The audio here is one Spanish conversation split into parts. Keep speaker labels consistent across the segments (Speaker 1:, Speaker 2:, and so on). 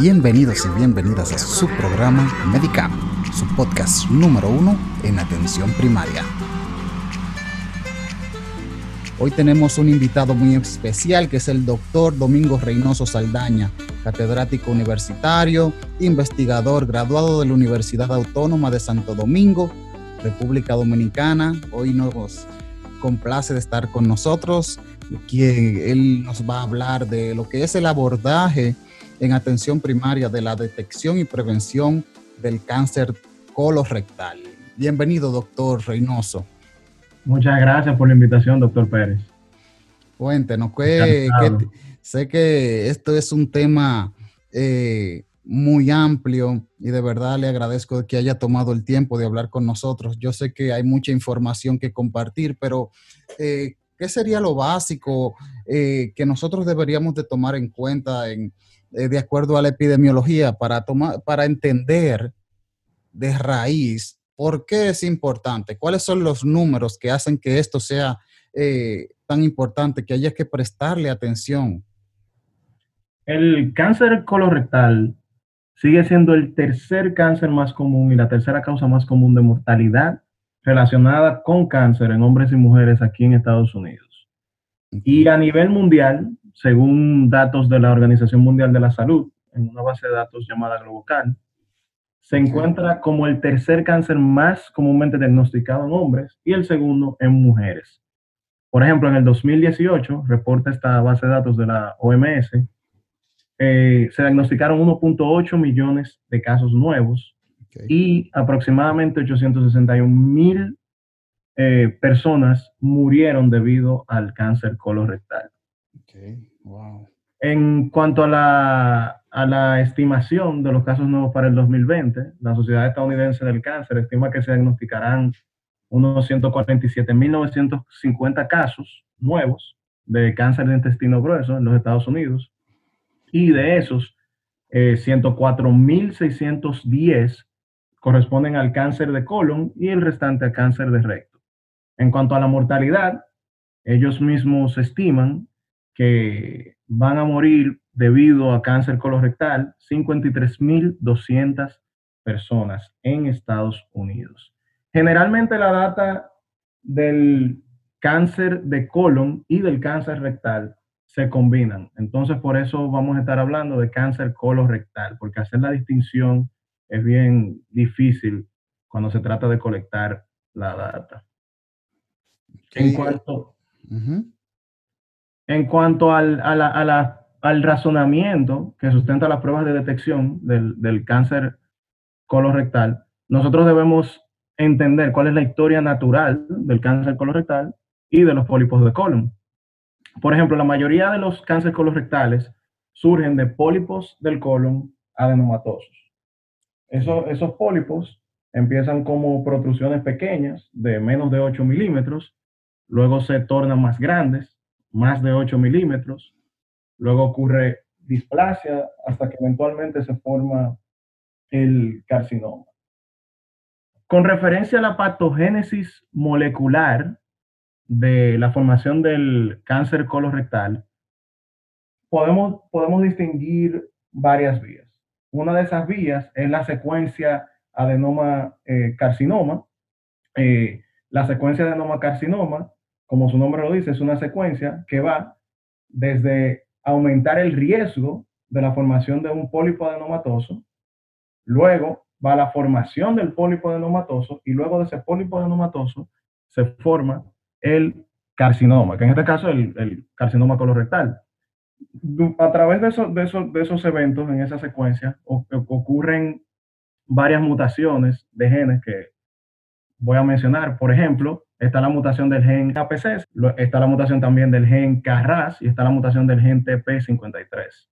Speaker 1: Bienvenidos y bienvenidas a su programa Medicam, su podcast número uno en atención primaria. Hoy tenemos un invitado muy especial que es el doctor Domingo Reynoso Saldaña, catedrático universitario, investigador graduado de la Universidad Autónoma de Santo Domingo, República Dominicana. Hoy nos complace de estar con nosotros, quien él nos va a hablar de lo que es el abordaje en atención primaria de la detección y prevención del cáncer colorectal. Bienvenido, doctor Reynoso.
Speaker 2: Muchas gracias por la invitación, doctor Pérez.
Speaker 1: Cuéntenos, que, sé que esto es un tema eh, muy amplio y de verdad le agradezco que haya tomado el tiempo de hablar con nosotros. Yo sé que hay mucha información que compartir, pero eh, ¿qué sería lo básico eh, que nosotros deberíamos de tomar en cuenta en, de acuerdo a la epidemiología para, tomar, para entender de raíz ¿Por qué es importante? ¿Cuáles son los números que hacen que esto sea eh, tan importante, que haya que prestarle atención?
Speaker 2: El cáncer colorectal sigue siendo el tercer cáncer más común y la tercera causa más común de mortalidad relacionada con cáncer en hombres y mujeres aquí en Estados Unidos. Y a nivel mundial, según datos de la Organización Mundial de la Salud, en una base de datos llamada Globocan, se encuentra como el tercer cáncer más comúnmente diagnosticado en hombres y el segundo en mujeres. Por ejemplo, en el 2018, reporta esta base de datos de la OMS, eh, se diagnosticaron 1.8 millones de casos nuevos y aproximadamente 861 mil eh, personas murieron debido al cáncer colorectal. En cuanto a la, a la estimación de los casos nuevos para el 2020, la Sociedad Estadounidense del Cáncer estima que se diagnosticarán unos 147.950 casos nuevos de cáncer de intestino grueso en los Estados Unidos y de esos, eh, 104.610 corresponden al cáncer de colon y el restante al cáncer de recto. En cuanto a la mortalidad, ellos mismos estiman que van a morir debido a cáncer colorectal 53.200 personas en Estados Unidos. Generalmente la data del cáncer de colon y del cáncer rectal se combinan. Entonces, por eso vamos a estar hablando de cáncer colorectal, porque hacer la distinción es bien difícil cuando se trata de colectar la data. En cuanto, en cuanto al, al razonamiento que sustenta las pruebas de detección del, del cáncer colorectal, nosotros debemos entender cuál es la historia natural del cáncer colorectal y de los pólipos de colon. Por ejemplo, la mayoría de los cánceres colorectales surgen de pólipos del colon adenomatosos. Esos, esos pólipos empiezan como protrusiones pequeñas de menos de 8 milímetros, luego se tornan más grandes más de 8 milímetros, luego ocurre displasia hasta que eventualmente se forma el carcinoma. Con referencia a la patogénesis molecular de la formación del cáncer colorectal, podemos, podemos distinguir varias vías. Una de esas vías es la secuencia adenoma-carcinoma. Eh, eh, la secuencia adenoma-carcinoma como su nombre lo dice, es una secuencia que va desde aumentar el riesgo de la formación de un pólipo adenomatoso, luego va la formación del pólipo adenomatoso y luego de ese pólipo adenomatoso se forma el carcinoma, que en este caso es el, carcinoma colorectal. A través de, de, de, esos eventos, en esa secuencia, ocurren varias mutaciones de genes que voy a mencionar. Por ejemplo, está la mutación del gen APC, está la mutación también del gen KRAS y está la mutación del gen TP53.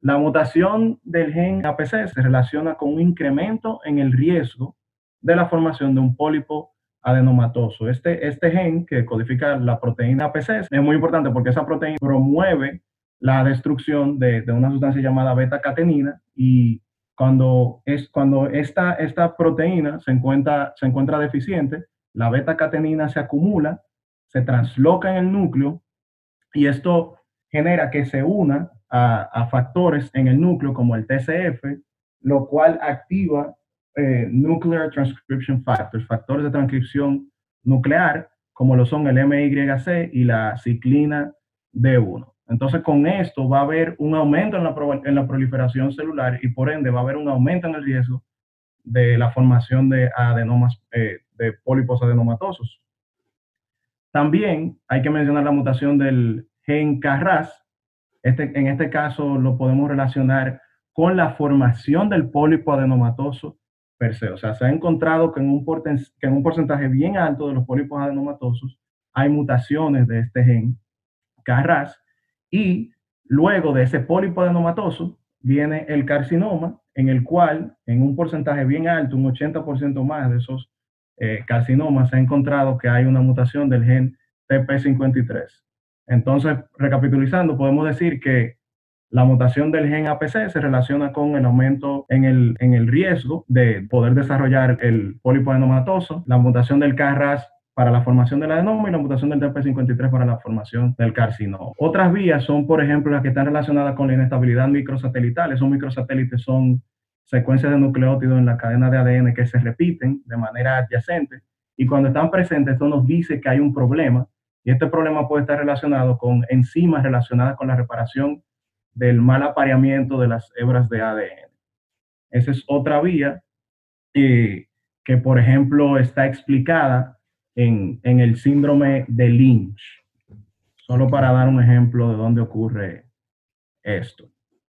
Speaker 2: La mutación del gen APC se relaciona con un incremento en el riesgo de la formación de un pólipo adenomatoso. Este, este gen que codifica la proteína APC es muy importante porque esa proteína promueve la destrucción de, una sustancia llamada beta-catenina y cuando, es, cuando esta, esta proteína se encuentra, se encuentra deficiente, la beta-catenina se acumula, se transloca en el núcleo y esto genera que se una a, factores en el núcleo como el TCF, lo cual activa eh, Nuclear Transcription Factors, factores de transcripción nuclear, como lo son el MYC y la ciclina D1. Entonces, con esto va a haber un aumento en la, proliferación celular y por ende va a haber un aumento en el riesgo de la formación de adenomas, eh, de pólipos adenomatosos. También hay que mencionar la mutación del gen KRAS. Este, en este caso lo podemos relacionar con la formación del pólipo adenomatoso per se. O sea, se ha encontrado que en un, que en un porcentaje bien alto de los pólipos adenomatosos hay mutaciones de este gen KRAS y luego de ese pólipo adenomatoso viene el carcinoma, en el cual en un porcentaje bien alto, un 80% más de esos eh, carcinomas, se ha encontrado que hay una mutación del gen TP53. Entonces, recapitulizando, podemos decir que la mutación del gen APC se relaciona con el aumento en el, en el riesgo de poder desarrollar el pólipo adenomatoso. La mutación del KRAS para la formación del adenoma y la mutación del TP53 para la formación del carcinoma. Otras vías son, por ejemplo, las que están relacionadas con la inestabilidad microsatelital. Esos microsatélites son secuencias de nucleótidos en la cadena de ADN que se repiten de manera adyacente y cuando están presentes esto nos dice que hay un problema y este problema puede estar relacionado con enzimas relacionadas con la reparación del mal apareamiento de las hebras de ADN. Esa es otra vía eh, que, por ejemplo, está explicada en, el síndrome de Lynch. Solo para dar un ejemplo de dónde ocurre esto.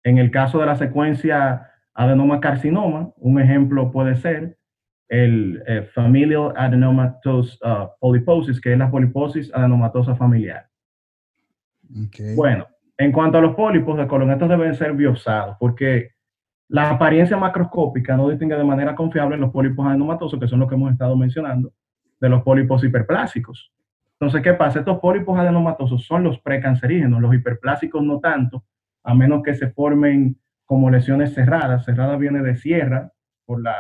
Speaker 2: En el caso de la secuencia adenoma carcinoma, un ejemplo puede ser el eh, familial adenomatous uh, polyposis, que es la poliposis adenomatosa familiar. Bueno, en cuanto a los pólipos de colon, estos deben ser biosados porque la apariencia macroscópica no distingue de manera confiable los pólipos adenomatosos, que son los que hemos estado mencionando, de los pólipos hiperplásicos. Entonces, ¿qué pasa? Estos pólipos adenomatosos son los precancerígenos, los hiperplásicos no tanto, a menos que se formen como lesiones cerradas. Cerrada viene de sierra por, la,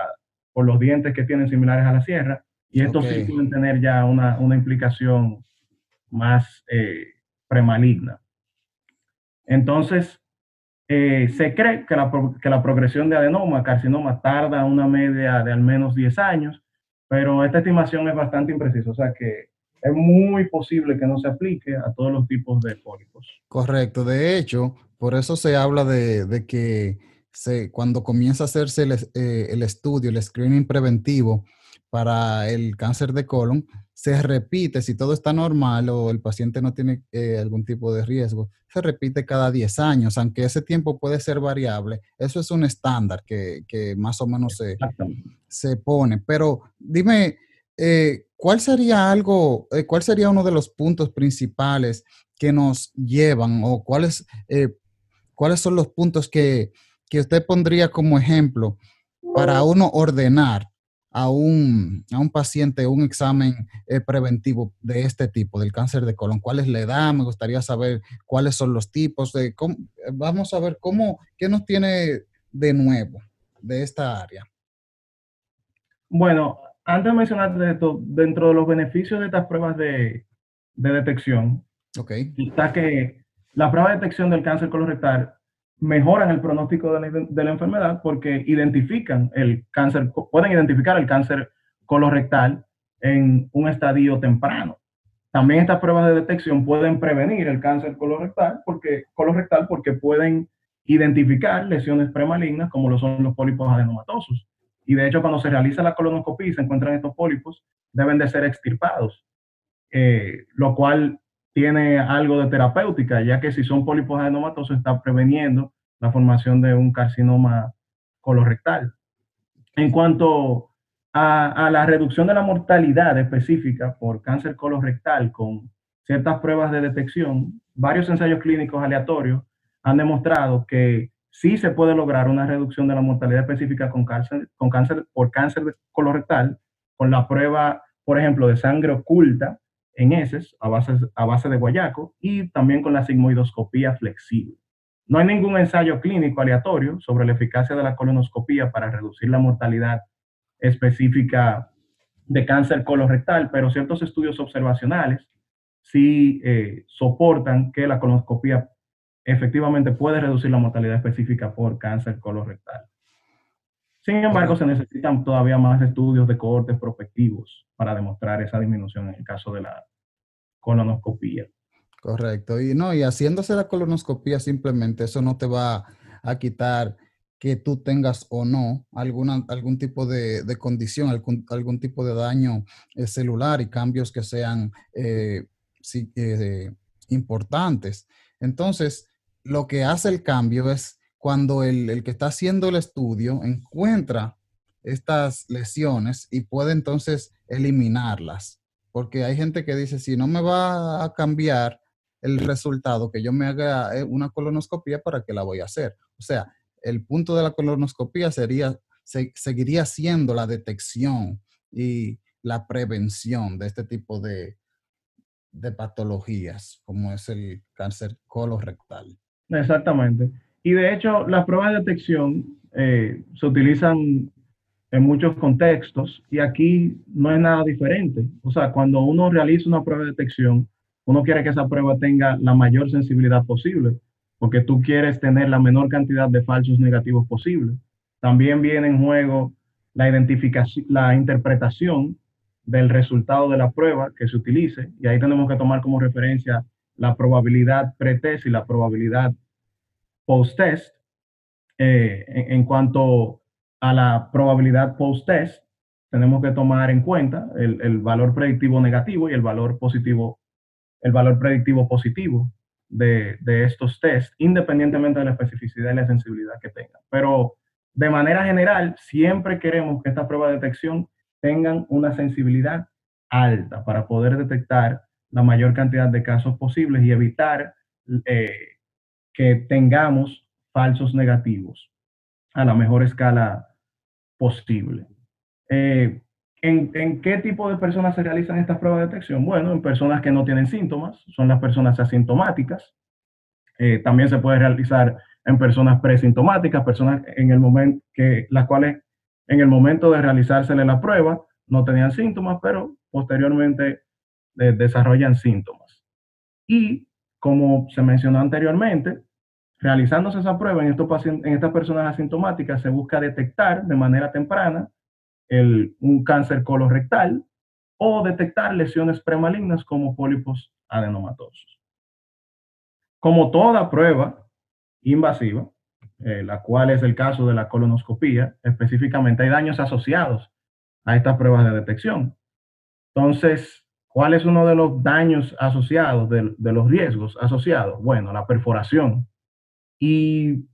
Speaker 2: por los dientes que tienen similares a la sierra, y estos sí pueden tener ya una, una implicación más eh, premaligna. Entonces, eh, se cree que la, que la progresión de adenoma, carcinoma, tarda una media de al menos 10 años, pero esta estimación es bastante imprecisa, o sea que es muy posible que no se aplique a todos los tipos de pólipos.
Speaker 1: Correcto, de hecho, por eso se habla de, que se, cuando comienza a hacerse el, eh, el, estudio, el screening preventivo para el cáncer de colon, se repite, si todo está normal o el paciente no tiene eh, algún tipo de riesgo, se repite cada 10 años, aunque ese tiempo puede ser variable. Eso es un estándar que, más o menos se, se, pone. Pero dime, eh, ¿cuál sería algo, eh, cuál sería uno de los puntos principales que nos llevan o cuáles, cuáles son los puntos que, que usted pondría como ejemplo para uno ordenar a un, a un paciente un examen eh, preventivo de este tipo, del cáncer de colon? ¿Cuál es la edad? Me gustaría saber cuáles son los tipos. De cómo, vamos a ver cómo, qué nos tiene de nuevo de esta área.
Speaker 2: Bueno, antes de mencionar esto, dentro de los beneficios de estas pruebas de, de detección, okay. está que la prueba de detección del cáncer colorectal mejoran el pronóstico de la, enfermedad porque identifican el cáncer, pueden identificar el cáncer colorectal en un estadio temprano. También estas pruebas de detección pueden prevenir el cáncer colorectal porque, colorectal porque pueden identificar lesiones premalignas como lo son los pólipos adenomatosos. Y de hecho, cuando se realiza la colonoscopia y se encuentran estos pólipos, deben de ser extirpados, eh, lo cual tiene algo de terapéutica, ya que si son pólipos adenomatosos está preveniendo la formación de un carcinoma colorectal. En cuanto a, la reducción de la mortalidad específica por cáncer colorectal con ciertas pruebas de detección, varios ensayos clínicos aleatorios han demostrado que sí se puede lograr una reducción de la mortalidad específica con cáncer, con cáncer por cáncer colorectal con la prueba, por ejemplo, de sangre oculta en heces a base, a base de guayaco y también con la sigmoidoscopía flexible. No hay ningún ensayo clínico aleatorio sobre la eficacia de la colonoscopía para reducir la mortalidad específica de cáncer colorectal, pero ciertos estudios observacionales sí eh, soportan que la colonoscopía efectivamente puede reducir la mortalidad específica por cáncer colorectal. Sin embargo, se necesitan todavía más estudios de cohortes prospectivos para demostrar esa disminución en el caso de la colonoscopía.
Speaker 1: Correcto. Y no, y haciéndose la colonoscopía simplemente eso no te va a quitar que tú tengas o no alguna, algún tipo de, condición, algún, algún, tipo de daño eh, celular y cambios que sean eh, eh, importantes. Entonces, lo que hace el cambio es cuando el, el, que está haciendo el estudio encuentra estas lesiones y puede entonces eliminarlas. Porque hay gente que dice, si no me va a cambiar el resultado, que yo me haga una colonoscopia, ¿para qué la voy a hacer? O sea, el punto de la colonoscopia sería, seguiría siendo la detección y la prevención de este tipo de, patologías, como es el cáncer colorectal.
Speaker 2: Exactamente. Y de hecho, las pruebas de detección eh, se utilizan en muchos contextos y aquí no es nada diferente. O sea, cuando uno realiza una prueba de detección, uno quiere que esa prueba tenga la mayor sensibilidad posible porque tú quieres tener la menor cantidad de falsos negativos posible. También viene en juego la identificación, la interpretación del resultado de la prueba que se utilice, y ahí tenemos que tomar como referencia la probabilidad pretest y la probabilidad post-test. Eh, en, cuanto a la probabilidad post-test, tenemos que tomar en cuenta el, valor predictivo negativo y el valor positivo, el valor predictivo positivo de, estos test, independientemente de la especificidad y la sensibilidad que tengan. Pero de manera general, siempre queremos que estas pruebas de detección tengan una sensibilidad alta para poder detectar la mayor cantidad de casos posibles y evitar eh, que tengamos falsos negativos a la mejor escala posible. Eh, ¿En, ¿En, qué tipo de personas se realizan estas pruebas de detección? Bueno, en personas que no tienen síntomas, son las personas asintomáticas. Eh, también se puede realizar en personas presintomáticas, personas en el momento que las cuales en el momento de realizársele la prueba no tenían síntomas, pero posteriormente eh, desarrollan síntomas. Y como se mencionó anteriormente, realizándose esa prueba en, estos en estas personas asintomáticas se busca detectar de manera temprana un cáncer colorectal o detectar lesiones premalignas como pólipos adenomatosos. Como toda prueba invasiva, eh, la cual es el caso de la colonoscopía, específicamente hay daños asociados a estas pruebas de detección. Entonces, ¿cuál es uno de los daños asociados, de, los riesgos asociados? Bueno, la perforación. Y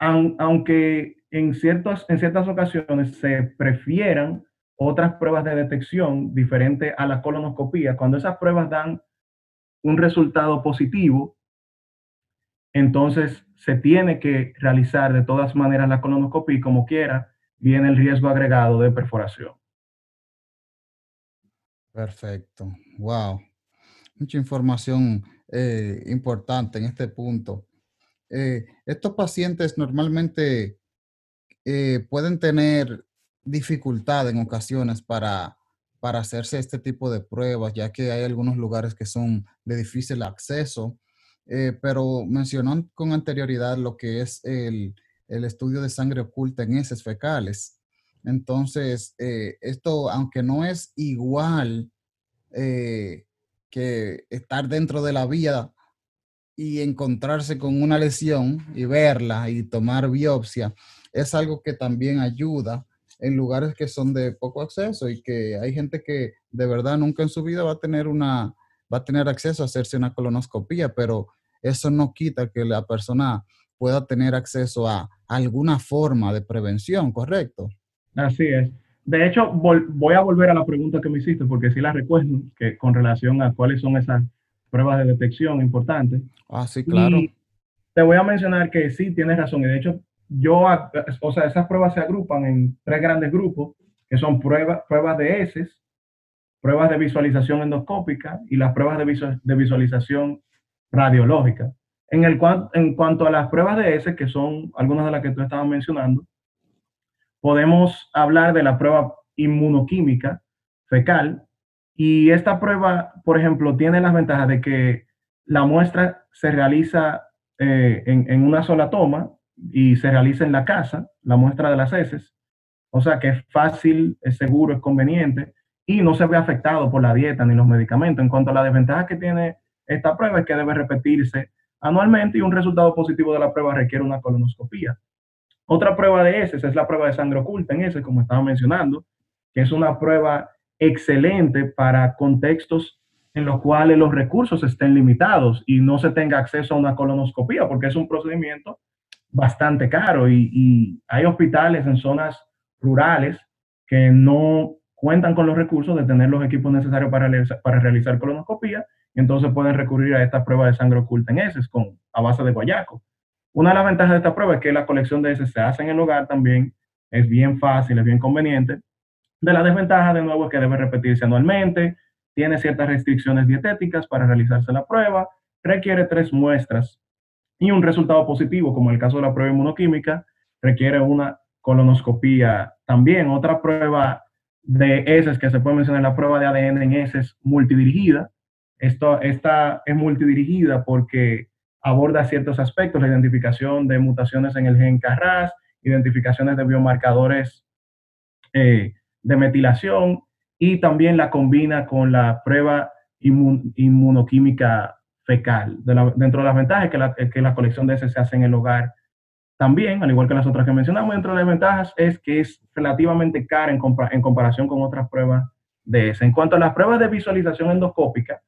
Speaker 2: aunque en, ciertas, en ciertas ocasiones se prefieran otras pruebas de detección diferentes a la colonoscopía. Cuando esas pruebas dan un resultado positivo, entonces se tiene que realizar de todas maneras la colonoscopía y como quiera viene el riesgo agregado de perforación.
Speaker 1: Perfecto. Wow. Mucha información eh, importante en este punto. Eh, estos pacientes normalmente eh, pueden tener dificultad en ocasiones para, para hacerse este tipo de pruebas, ya que hay algunos lugares que son de difícil acceso, pero mencionó con anterioridad lo que es el, estudio de sangre oculta en heces fecales. Entonces, eh, esto, aunque no es igual que estar dentro de la vía y encontrarse con una lesión y verla y tomar biopsia, es algo que también ayuda en lugares que son de poco acceso y que hay gente que de verdad nunca en su vida va a tener una va a tener acceso a hacerse una colonoscopia, pero eso no quita que la persona pueda tener acceso a alguna forma de prevención, ¿correcto?
Speaker 2: Así es. De hecho, voy a volver a la pregunta que me hiciste, porque sí la recuerdo, que con relación a cuáles son esas pruebas de detección importantes.
Speaker 1: Ah, sí, claro.
Speaker 2: te voy a mencionar que sí, tienes razón. Y de hecho, yo, o sea, esas pruebas se agrupan en tres grandes grupos, que son pruebas, pruebas de heces, pruebas de visualización endoscópica y las pruebas de, visualización radiológica. En, el, en cuanto a las pruebas de heces, que son algunas de las que tú estabas mencionando, podemos hablar de la prueba inmunoquímica fecal. Y esta prueba, por ejemplo, tiene las ventajas de que la muestra se realiza eh, en, una sola toma y se realiza en la casa, la muestra de las heces. O sea que es fácil, es seguro, es conveniente y no se ve afectado por la dieta ni los medicamentos. En cuanto a la desventaja que tiene esta prueba es que debe repetirse anualmente y un resultado positivo de la prueba requiere una colonoscopía. Otra prueba de heces es la prueba de sangre oculta en ese, como estaba mencionando, que es una prueba excelente para contextos en los cuales los recursos estén limitados y no se tenga acceso a una colonoscopía, porque es un procedimiento bastante caro y, hay hospitales en zonas rurales que no cuentan con los recursos de tener los equipos necesarios para realizar, para realizar colonoscopía, y entonces pueden recurrir a esta prueba de sangre oculta en heces con, a base de guayaco. Una de las ventajas de esta prueba es que la colección de heces se hace en el hogar también, es bien fácil, es bien conveniente. De la desventaja, de nuevo, es que debe repetirse anualmente, tiene ciertas restricciones dietéticas para realizarse la prueba, requiere tres muestras y un resultado positivo, como el caso de la prueba inmunoquímica, requiere una colonoscopía también. Otra prueba de heces que se puede mencionar, la prueba de ADN en heces multidirigida. Esto, esta es multidirigida porque aborda ciertos aspectos, la identificación de mutaciones en el gen Carras, identificaciones de biomarcadores eh, de metilación y también la combina con la prueba inmunoquímica fecal. dentro de las ventajas que la, que la colección de ese se hace en el hogar también, al igual que las otras que mencionamos. Dentro de las ventajas es que es relativamente cara en, en comparación con otras pruebas de ese. En cuanto a las pruebas de visualización endoscópica,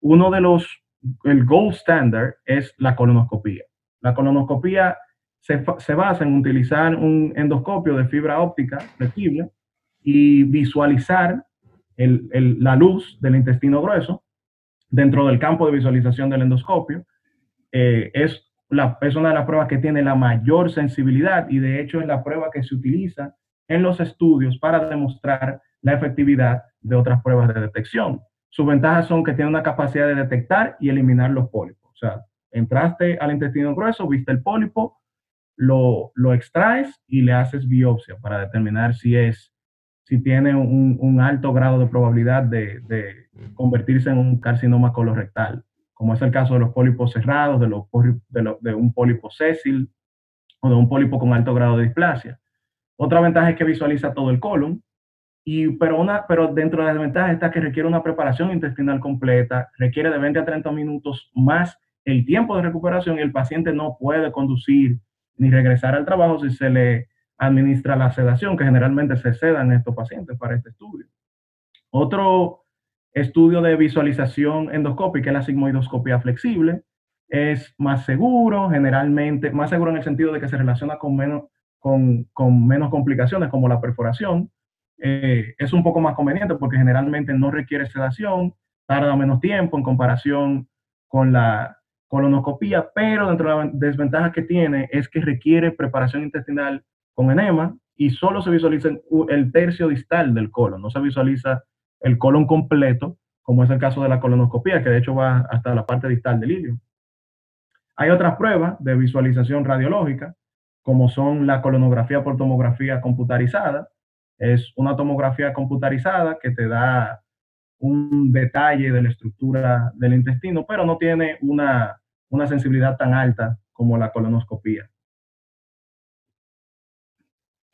Speaker 2: uno de los el gold standard es la colonoscopía. La colonoscopía se, se, basa en utilizar un endoscopio de fibra óptica flexible y visualizar el, el, la luz del intestino grueso dentro del campo de visualización del endoscopio. Eh, es, la, es una de las pruebas que tiene la mayor sensibilidad y de hecho es la prueba que se utiliza en los estudios para demostrar la efectividad de otras pruebas de detección. Sus ventajas son que tiene una capacidad de detectar y eliminar los pólipos. O sea, entraste al intestino grueso, viste el pólipo, lo, lo extraes y le haces biopsia para determinar si es, si tiene un, un alto grado de probabilidad de, convertirse en un carcinoma colorectal, como es el caso de los pólipos cerrados, de, los, de un pólipo sésil o de un pólipo con alto grado de displasia. Otra ventaja es que visualiza todo el colon, y, pero, una, pero dentro de las desventajas está que requiere una preparación intestinal completa, requiere de 20 a 30 minutos más el tiempo de recuperación y el paciente no puede conducir ni regresar al trabajo si se le administra la sedación, que generalmente se seda en estos pacientes para este estudio. Otro estudio de visualización endoscópica es la sigmoidoscopia flexible. Es más seguro, generalmente, más seguro en el sentido de que se relaciona con menos, con, con menos complicaciones como la perforación eh, es un poco más conveniente porque generalmente no requiere sedación, tarda menos tiempo en comparación con la colonoscopía, pero dentro de las desventajas que tiene es que requiere preparación intestinal con enema y solo se visualiza el tercio distal del colon, no se visualiza el colon completo, como es el caso de la colonoscopía, que de hecho va hasta la parte distal del ilio. Hay otras pruebas de visualización radiológica, como son la colonografía por tomografía computarizada, es una tomografía computarizada que te da un detalle de la estructura del intestino, pero no tiene una, sensibilidad tan alta como la colonoscopía.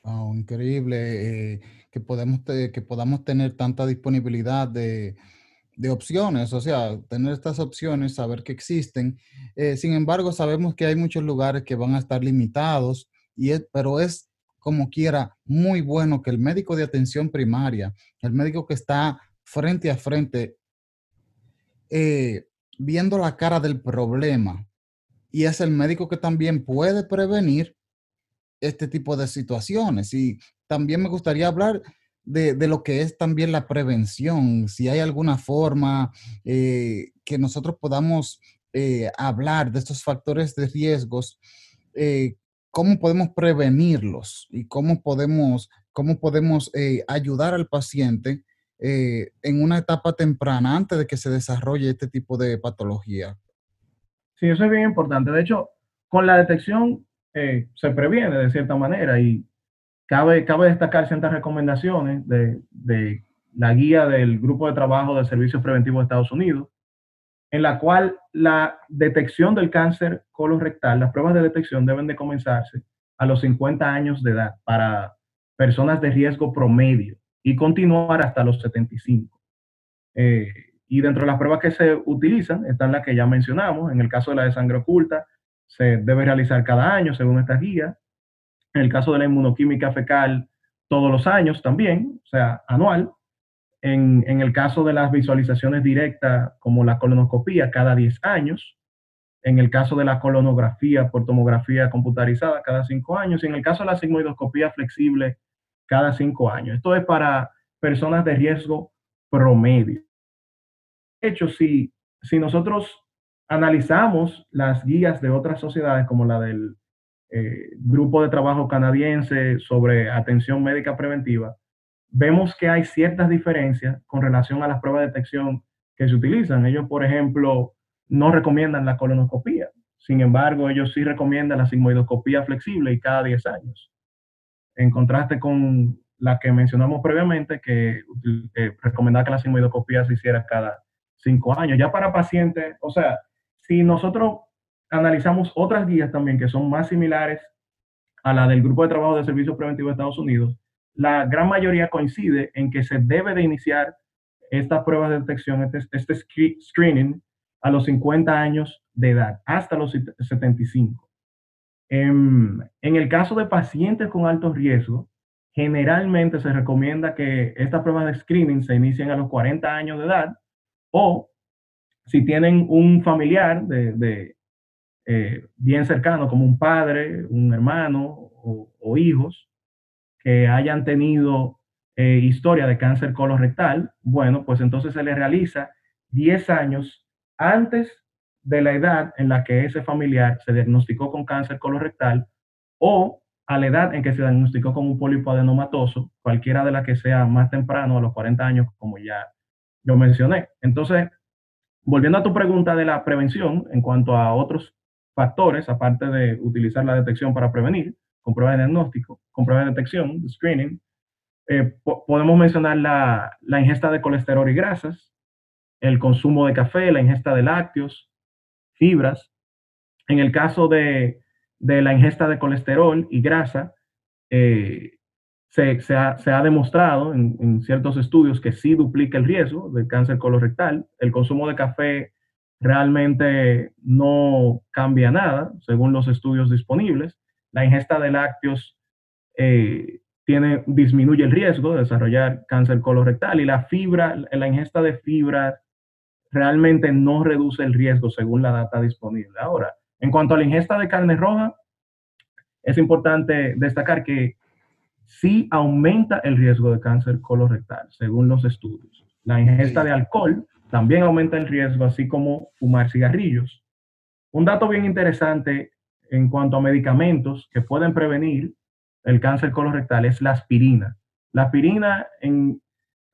Speaker 1: Wow, increíble eh, que, podemos que podamos tener tanta disponibilidad de, opciones, o sea, tener estas opciones, saber que existen. Eh, sin embargo, sabemos que hay muchos lugares que van a estar limitados, y pero es como quiera, muy bueno que el médico de atención primaria, el médico que está frente a frente, eh, viendo la cara del problema, y es el médico que también puede prevenir este tipo de situaciones. Y también me gustaría hablar de, lo que es también la prevención, si hay alguna forma eh, que nosotros podamos eh, hablar de estos factores de riesgos cómo podemos prevenirlos y cómo podemos, cómo podemos eh, ayudar al paciente eh, en una etapa temprana antes de que se desarrolle este tipo de patología.
Speaker 2: Sí, eso es bien importante. De hecho, con la detección eh, se previene de cierta manera y cabe, cabe destacar ciertas recomendaciones de, de la guía del Grupo de Trabajo de Servicios Preventivos de Estados Unidos, en la cual la detección del cáncer colorectal, las pruebas de detección deben de comenzarse a los 50 años de edad para personas de riesgo promedio y continuar hasta los 75. Eh, y dentro de las pruebas que se utilizan están las que ya mencionamos. En el caso de la de sangre oculta, se debe realizar cada año según esta guía. En el caso de la inmunoquímica fecal, todos los años también, o sea, anual. En, el caso de las visualizaciones directas, como la colonoscopía, cada 10 años. En el caso de la colonografía por tomografía computarizada, cada 5 años. Y en el caso de la sigmoidoscopía flexible, cada 5 años. Esto es para personas de riesgo promedio. De hecho, si, si nosotros analizamos las guías de otras sociedades, como la del eh, Grupo de Trabajo Canadiense sobre Atención Médica Preventiva, vemos que hay ciertas diferencias con relación a las pruebas de detección que se utilizan. Ellos, por ejemplo, no recomiendan la colonoscopía. Sin embargo, ellos sí recomiendan la sigmoidoscopía flexible y cada 10 años. En contraste con la que mencionamos previamente, que eh, recomendaba que la sigmoidoscopía se hiciera cada 5 años. Ya para pacientes, o sea, si nosotros analizamos otras guías también que son más similares a la del Grupo de Trabajo de Servicios Preventivos de Estados Unidos, la gran mayoría coincide en que se debe de iniciar estas pruebas de detección, este, este screening, a los 50 años de edad, hasta los 75. En, en el caso de pacientes con alto riesgo, generalmente se recomienda que estas pruebas de screening se inicien a los 40 años de edad o si tienen un familiar de, eh, bien cercano, como un padre, un hermano o, hijos, que hayan tenido eh, historia de cáncer colorectal, bueno, pues entonces se le realiza 10 años antes de la edad en la que ese familiar se diagnosticó con cáncer colorectal o a la edad en que se diagnosticó con un pólipo adenomatoso, cualquiera de las que sea más temprano, a los 40 años, como ya yo mencioné. Entonces, volviendo a tu pregunta de la prevención en cuanto a otros factores, aparte de utilizar la detección para prevenir, con de diagnóstico, con de detección, de screening, eh, podemos mencionar la, ingesta de colesterol y grasas, el consumo de café, la ingesta de lácteos, fibras. En el caso de, la ingesta de colesterol y grasa, eh, se, ha, demostrado en, ciertos estudios que sí duplica el riesgo de cáncer colorectal. El consumo de café realmente no cambia nada, según los estudios disponibles. La ingesta de lácteos eh, tiene, disminuye el riesgo de desarrollar cáncer colorectal y la fibra, la ingesta de fibra realmente no reduce el riesgo según la data disponible. Ahora, en cuanto a la ingesta de carne roja, es importante destacar que sí aumenta el riesgo de cáncer colorectal, según los estudios. La ingesta de alcohol también aumenta el riesgo, así como fumar cigarrillos. Un dato bien interesante en cuanto a medicamentos que pueden prevenir el cáncer colorectal es la aspirina. La aspirina, en,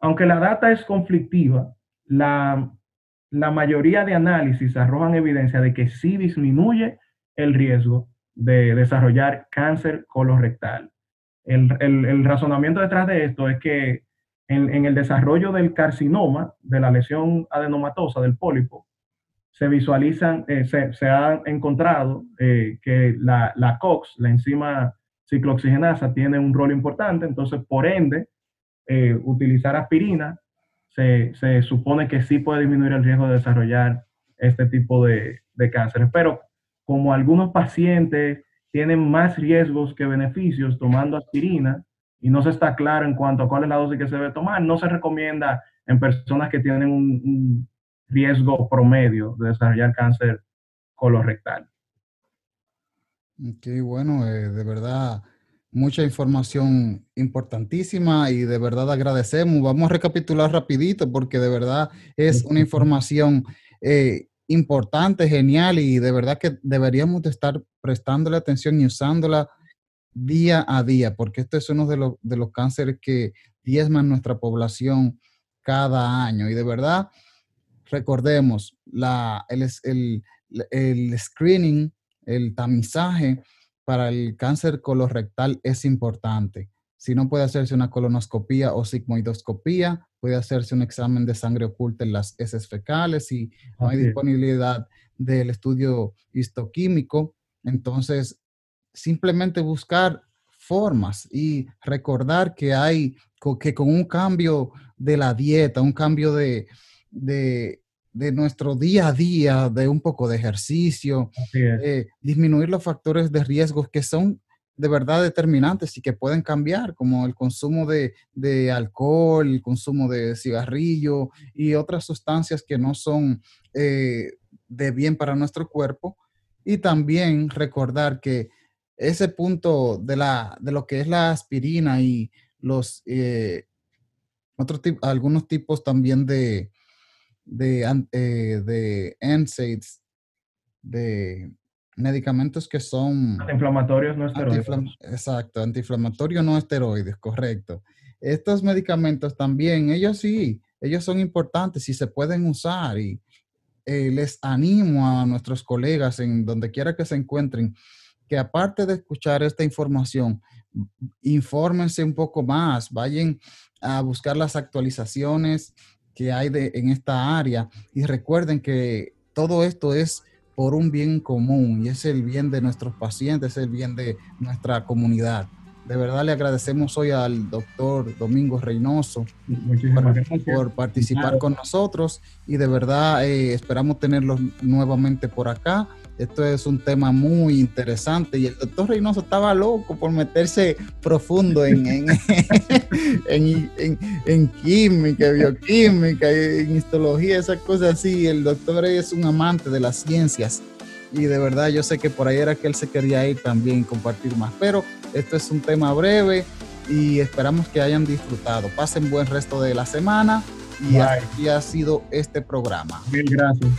Speaker 2: aunque la data es conflictiva, la, la mayoría de análisis arrojan evidencia de que sí disminuye el riesgo de desarrollar cáncer colorectal. El, razonamiento detrás de esto es que en, el desarrollo del carcinoma, de la lesión adenomatosa del pólipo, se visualizan, eh, se, ha encontrado eh, que la, la, COX, la enzima ciclooxigenasa, tiene un rol importante, entonces por ende, eh, utilizar aspirina se, se, supone que sí puede disminuir el riesgo de desarrollar este tipo de, de cánceres. Pero como algunos pacientes tienen más riesgos que beneficios tomando aspirina y no se está claro en cuanto a cuál es la dosis que se debe tomar. No se recomienda en personas que tienen un, riesgo promedio de desarrollar cáncer colorectal.
Speaker 1: Qué bueno, eh, de verdad, mucha información importantísima y de verdad agradecemos. Vamos a recapitular rapidito porque de verdad es una información eh, importante, genial y de verdad que deberíamos de estar prestándole atención y usándola día a día, porque esto es uno de, los, de los cánceres que diezman nuestra población cada año. Y de verdad, recordemos, la, el, el, el screening, el tamizaje para el cáncer colorectal es importante. Si no puede hacerse una colonoscopía o sigmoidoscopía, puede hacerse un examen de sangre oculta en las heces fecales y no hay disponibilidad del estudio histoquímico. Entonces, simplemente buscar formas y recordar que hay, que con un cambio de la dieta, un cambio de, de, nuestro día a día, de un poco de ejercicio, eh, disminuir los factores de riesgo que son de verdad determinantes y que pueden cambiar, como el consumo de, alcohol, el consumo de cigarrillo y otras sustancias que no son eh, de bien para nuestro cuerpo. Y también recordar que ese punto de, la, de lo que es la aspirina y los eh, algunos tipos también de, de, eh, de NSAIDs, de medicamentos que son...
Speaker 2: Antiinflamatorios no esteroides.
Speaker 1: exacto, antiinflamatorios no esteroides, correcto. Estos medicamentos también, ellos sí, ellos son importantes y se pueden usar y eh, les animo a nuestros colegas en donde quiera que se encuentren que aparte de escuchar esta información, infórmense un poco más, vayan a buscar las actualizaciones que hay de, en esta área. Y recuerden que todo esto es por un bien común y es el bien de nuestros pacientes, es el bien de nuestra comunidad. De verdad le agradecemos hoy al doctor Domingo Reynoso por, participar con nosotros. Y de verdad eh, esperamos tenerlo nuevamente por acá esto es un tema muy interesante y el doctor Reynoso estaba loco por meterse profundo en, en, química, bioquímica, en histología, esas cosas así. El doctor es un amante de las ciencias y de verdad yo sé que por ahí era que él se quería ir también compartir más. Pero esto es un tema breve y esperamos que hayan disfrutado. Pasen buen resto de la semana y así ha sido este programa.
Speaker 2: Bien, gracias.